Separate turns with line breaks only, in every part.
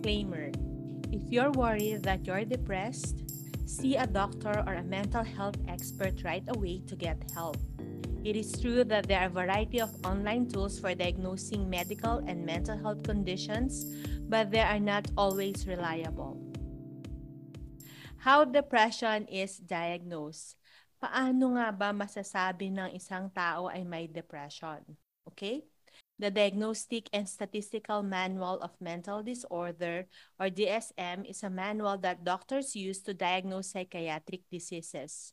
Disclaimer If you're worried that you're depressed, see a doctor or a mental health expert right away to get help. It is true that there are a variety of online tools for diagnosing medical and mental health conditions, but they are not always reliable. How depression is diagnosed? Paano nga ba masasabi ng isang tao ay may depression? Okay? The Diagnostic and Statistical Manual of Mental Disorder, or DSM, is a manual that doctors use to diagnose psychiatric diseases.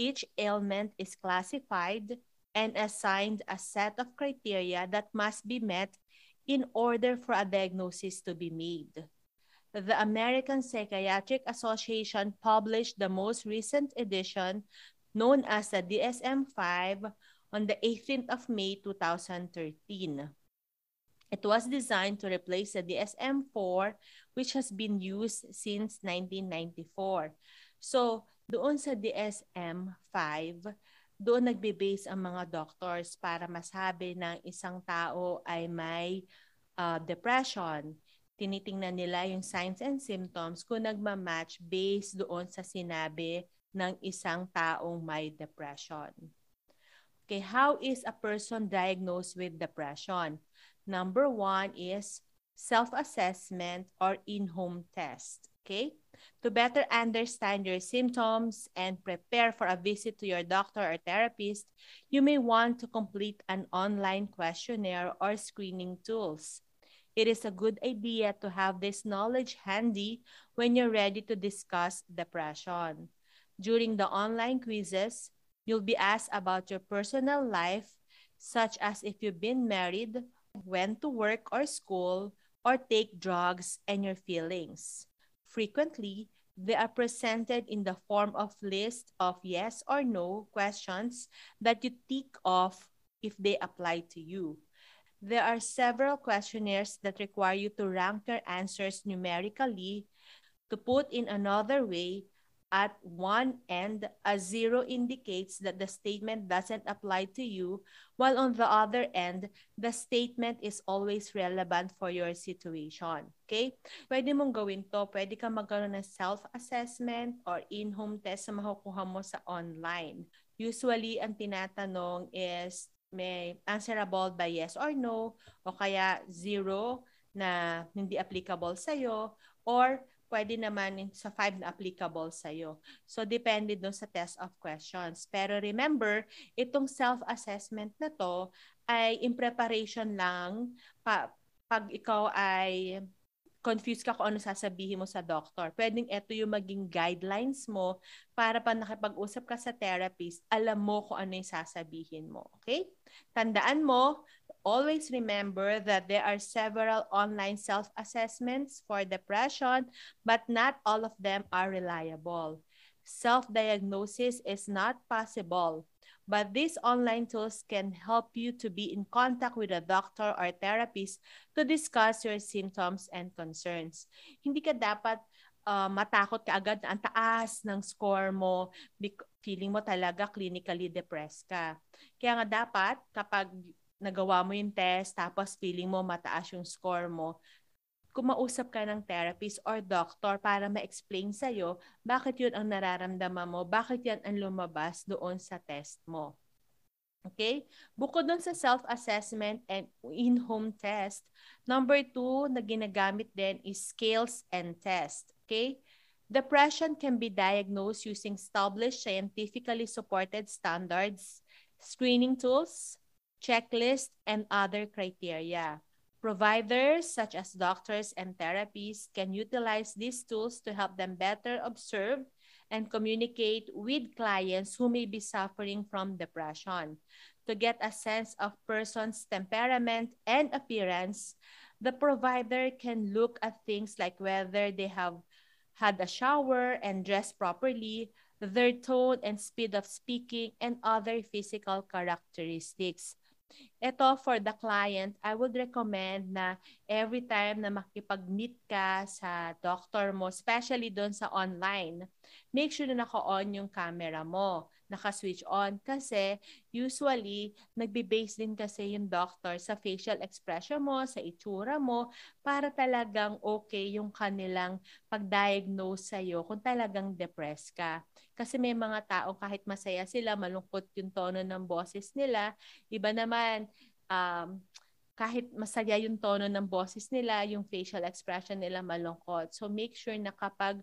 Each ailment is classified and assigned a set of criteria that must be met in order for a diagnosis to be made. The American Psychiatric Association published the most recent edition, known as the DSM 5, on the 18th of May 2013. It was designed to replace the DSM-4 which has been used since 1994. So, doon sa DSM-5, doon nagbe-base ang mga doctors para masabi ng isang tao ay may uh, depression. Tinitingnan nila yung signs and symptoms kung nagmamatch based doon sa sinabi ng isang taong may depression. Okay, how is a person diagnosed with depression? Number one is self-assessment or in-home test. Okay? To better understand your symptoms and prepare for a visit to your doctor or therapist, you may want to complete an online questionnaire or screening tools. It is a good idea to have this knowledge handy when you're ready to discuss depression. During the online quizzes, You'll be asked about your personal life, such as if you've been married, went to work or school, or take drugs, and your feelings. Frequently, they are presented in the form of list of yes or no questions that you tick off if they apply to you. There are several questionnaires that require you to rank your answers numerically. To put in another way, at one end, a zero indicates that the statement doesn't apply to you, while on the other end, the statement is always relevant for your situation. Okay? Pwede mong gawin to. Pwede ka magkaroon ng self-assessment or in-home test na makukuha mo sa online. Usually, ang tinatanong is may answerable by yes or no, o kaya zero na hindi applicable sa'yo, or pwede naman sa five na applicable sa'yo. So, depende dun sa test of questions. Pero remember, itong self-assessment na to ay in preparation lang pa, pag ikaw ay confused ka kung ano sasabihin mo sa doctor. Pwedeng ito yung maging guidelines mo para pa nakipag-usap ka sa therapist, alam mo kung ano yung sasabihin mo. Okay? Tandaan mo, always remember that there are several online self-assessments for depression, but not all of them are reliable. Self-diagnosis is not possible, but these online tools can help you to be in contact with a doctor or therapist to discuss your symptoms and concerns. Hindi ka dapat uh, matakot ka agad na ang taas ng score mo, feeling mo talaga clinically depressed ka. Kaya nga dapat kapag nagawa mo yung test, tapos feeling mo mataas yung score mo, kumausap ka ng therapist or doctor para ma-explain sa'yo bakit yun ang nararamdaman mo, bakit yan ang lumabas doon sa test mo. Okay? Bukod dun sa self-assessment and in-home test, number two na ginagamit din is scales and test. Okay? Depression can be diagnosed using established scientifically supported standards, screening tools, checklist, and other criteria. Providers such as doctors and therapists can utilize these tools to help them better observe and communicate with clients who may be suffering from depression. To get a sense of person's temperament and appearance, the provider can look at things like whether they have had a shower and dressed properly, their tone and speed of speaking, and other physical characteristics. Ito, for the client, I would recommend na every time na makipag-meet ka sa doctor mo, especially doon sa online, make sure na naka-on yung camera mo. Naka-switch on kasi usually nagbe-base din kasi yung doctor sa facial expression mo, sa itsura mo para talagang okay yung kanilang pag-diagnose sa iyo kung talagang depressed ka. Kasi may mga tao kahit masaya sila, malungkot yung tono ng boses nila, iba naman um, kahit masaya yung tono ng boses nila, yung facial expression nila malungkot. So make sure na kapag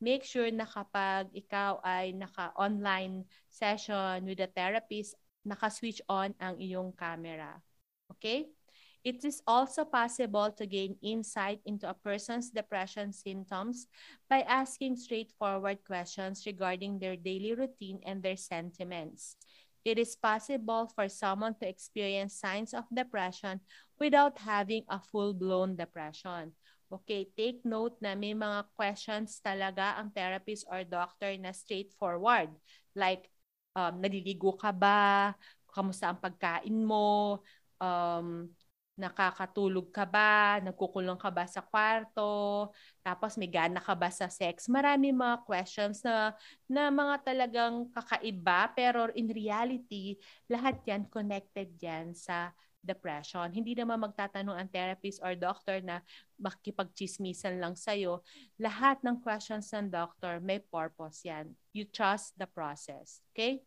make sure na kapag ikaw ay naka-online session with a therapist, naka-switch on ang iyong camera. Okay? It is also possible to gain insight into a person's depression symptoms by asking straightforward questions regarding their daily routine and their sentiments it is possible for someone to experience signs of depression without having a full-blown depression. Okay, take note na may mga questions talaga ang therapist or doctor na straightforward. Like, um, naliligo ka ba? Kamusta ang pagkain mo? Um, nakakatulog ka ba? Nagkukulong ka ba sa kwarto? Tapos may gana ka ba sa sex? Marami mga questions na, na mga talagang kakaiba pero in reality, lahat yan connected yan sa depression. Hindi naman magtatanong ang therapist or doctor na makipagchismisan lang sa'yo. Lahat ng questions ng doctor may purpose yan. You trust the process. Okay?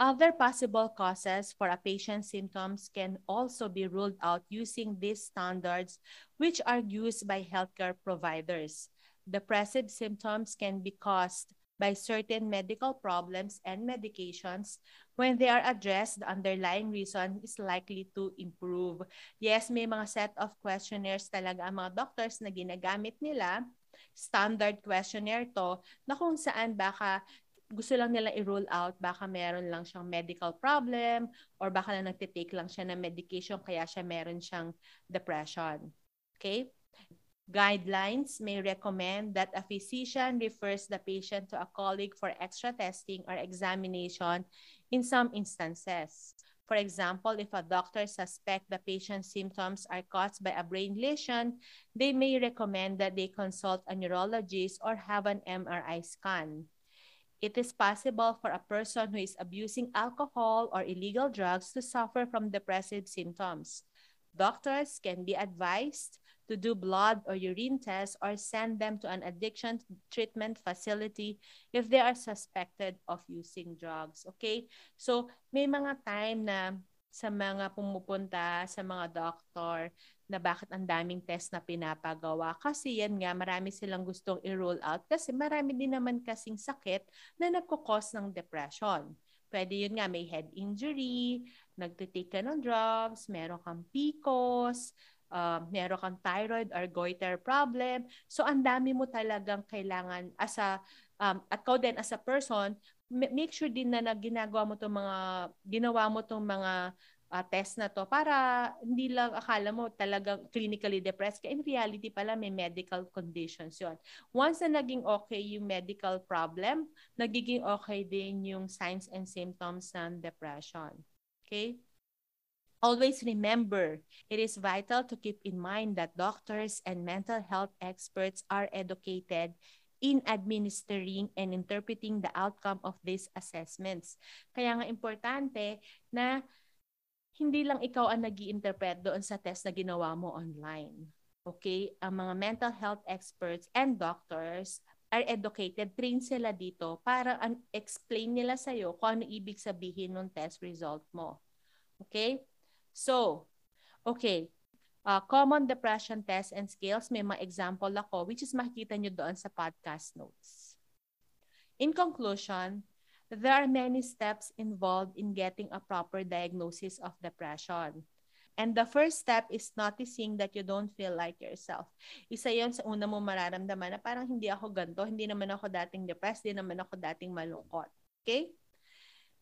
Other possible causes for a patient's symptoms can also be ruled out using these standards, which are used by healthcare providers. Depressive symptoms can be caused by certain medical problems and medications. When they are addressed, the underlying reason is likely to improve. Yes, may mga set of questionnaires talaga ang mga doctors na ginagamit nila standard questionnaire to na kung saan baka gusto lang nila i-rule out baka meron lang siyang medical problem or baka lang nagtitake lang siya ng medication kaya siya meron siyang depression. Okay? Guidelines may recommend that a physician refers the patient to a colleague for extra testing or examination in some instances. For example, if a doctor suspects the patient's symptoms are caused by a brain lesion, they may recommend that they consult a neurologist or have an MRI scan. it is possible for a person who is abusing alcohol or illegal drugs to suffer from depressive symptoms. Doctors can be advised to do blood or urine tests or send them to an addiction treatment facility if they are suspected of using drugs. Okay? So, may mga time na sa mga pumupunta sa mga doctor na bakit ang daming test na pinapagawa. Kasi yan nga, marami silang gustong i-roll out kasi marami din naman kasing sakit na nagkukos ng depression. Pwede yun nga, may head injury, nagtitake ka ng drugs, meron kang PCOS, uh, meron kang thyroid or goiter problem. So, ang dami mo talagang kailangan as a, um, at ko din as a person, make sure din na, na ginagawa mo itong mga, ginawa mo itong mga uh, test na to para hindi lang akala mo talagang clinically depressed ka. In reality pala may medical conditions yon. Once na naging okay yung medical problem, nagiging okay din yung signs and symptoms ng depression. Okay? Always remember, it is vital to keep in mind that doctors and mental health experts are educated in administering and interpreting the outcome of these assessments. Kaya nga importante na hindi lang ikaw ang nag interpret doon sa test na ginawa mo online. Okay? Ang mga mental health experts and doctors are educated, trained sila dito para explain nila sa'yo kung ano ibig sabihin ng test result mo. Okay? So, okay. Uh, common depression test and scales, may mga example ako, which is makikita nyo doon sa podcast notes. In conclusion, there are many steps involved in getting a proper diagnosis of depression. And the first step is noticing that you don't feel like yourself. Isa yon sa una mo mararamdaman na parang hindi ako ganto, hindi naman ako dating depressed, hindi naman ako dating malungkot. Okay?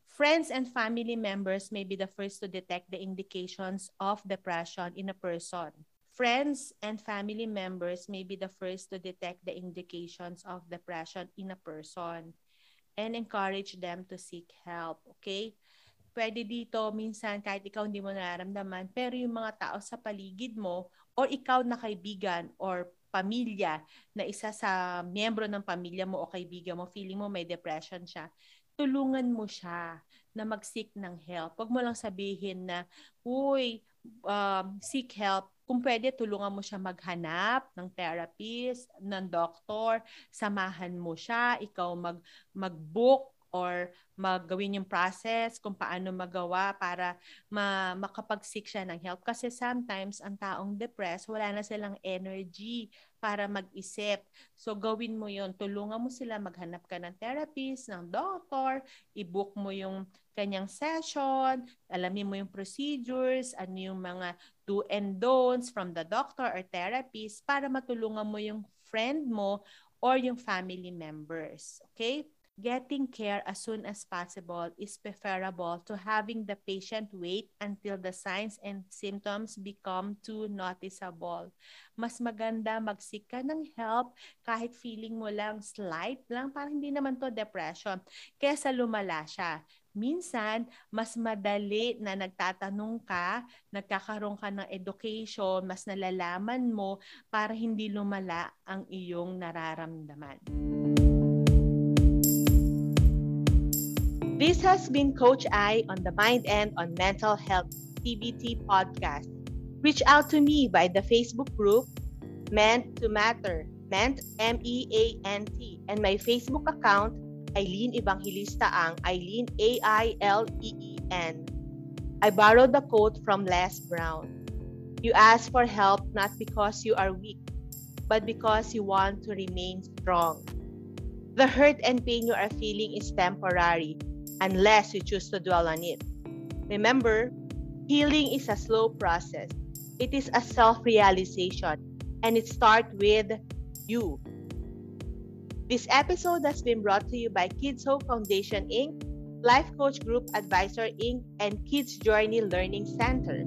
Friends and family members may be the first to detect the indications of depression in a person. Friends and family members may be the first to detect the indications of depression in a person and encourage them to seek help. Okay? Pwede dito, minsan kahit ikaw hindi mo nararamdaman, pero yung mga tao sa paligid mo or ikaw na kaibigan or pamilya na isa sa miyembro ng pamilya mo o kaibigan mo, feeling mo may depression siya, tulungan mo siya na mag-seek ng help. Huwag mo lang sabihin na, uy, um, seek help. Kung pwede, tulungan mo siya maghanap ng therapist, ng doktor, samahan mo siya, ikaw mag, mag-book or maggawin yung process kung paano magawa para ma makapag-seek siya ng help. Kasi sometimes, ang taong depressed, wala na silang energy para mag-isip. So, gawin mo yon Tulungan mo sila maghanap ka ng therapist, ng doctor, i-book mo yung kanyang session, alamin mo yung procedures, ano yung mga do and don'ts from the doctor or therapist para matulungan mo yung friend mo or yung family members. Okay? Getting care as soon as possible is preferable to having the patient wait until the signs and symptoms become too noticeable. Mas maganda mag-seek ka ng help kahit feeling mo lang slight lang, parang hindi naman to depression, kesa lumala siya. Minsan, mas madali na nagtatanong ka, nagkakaroon ka ng education, mas nalalaman mo para hindi lumala ang iyong nararamdaman. This has been Coach I on the Mind and on Mental Health CBT podcast. Reach out to me by the Facebook group Meant to Matter, Meant M E A N T, and my Facebook account Eileen Evangelista Ang, Eileen A I L E E N. I borrowed the quote from Les Brown. You ask for help not because you are weak, but because you want to remain strong. The hurt and pain you are feeling is temporary, unless you choose to dwell on it. Remember, healing is a slow process. It is a self-realization and it starts with you. This episode has been brought to you by Kids Hope Foundation Inc., Life Coach Group Advisor Inc., and Kids Journey Learning Center.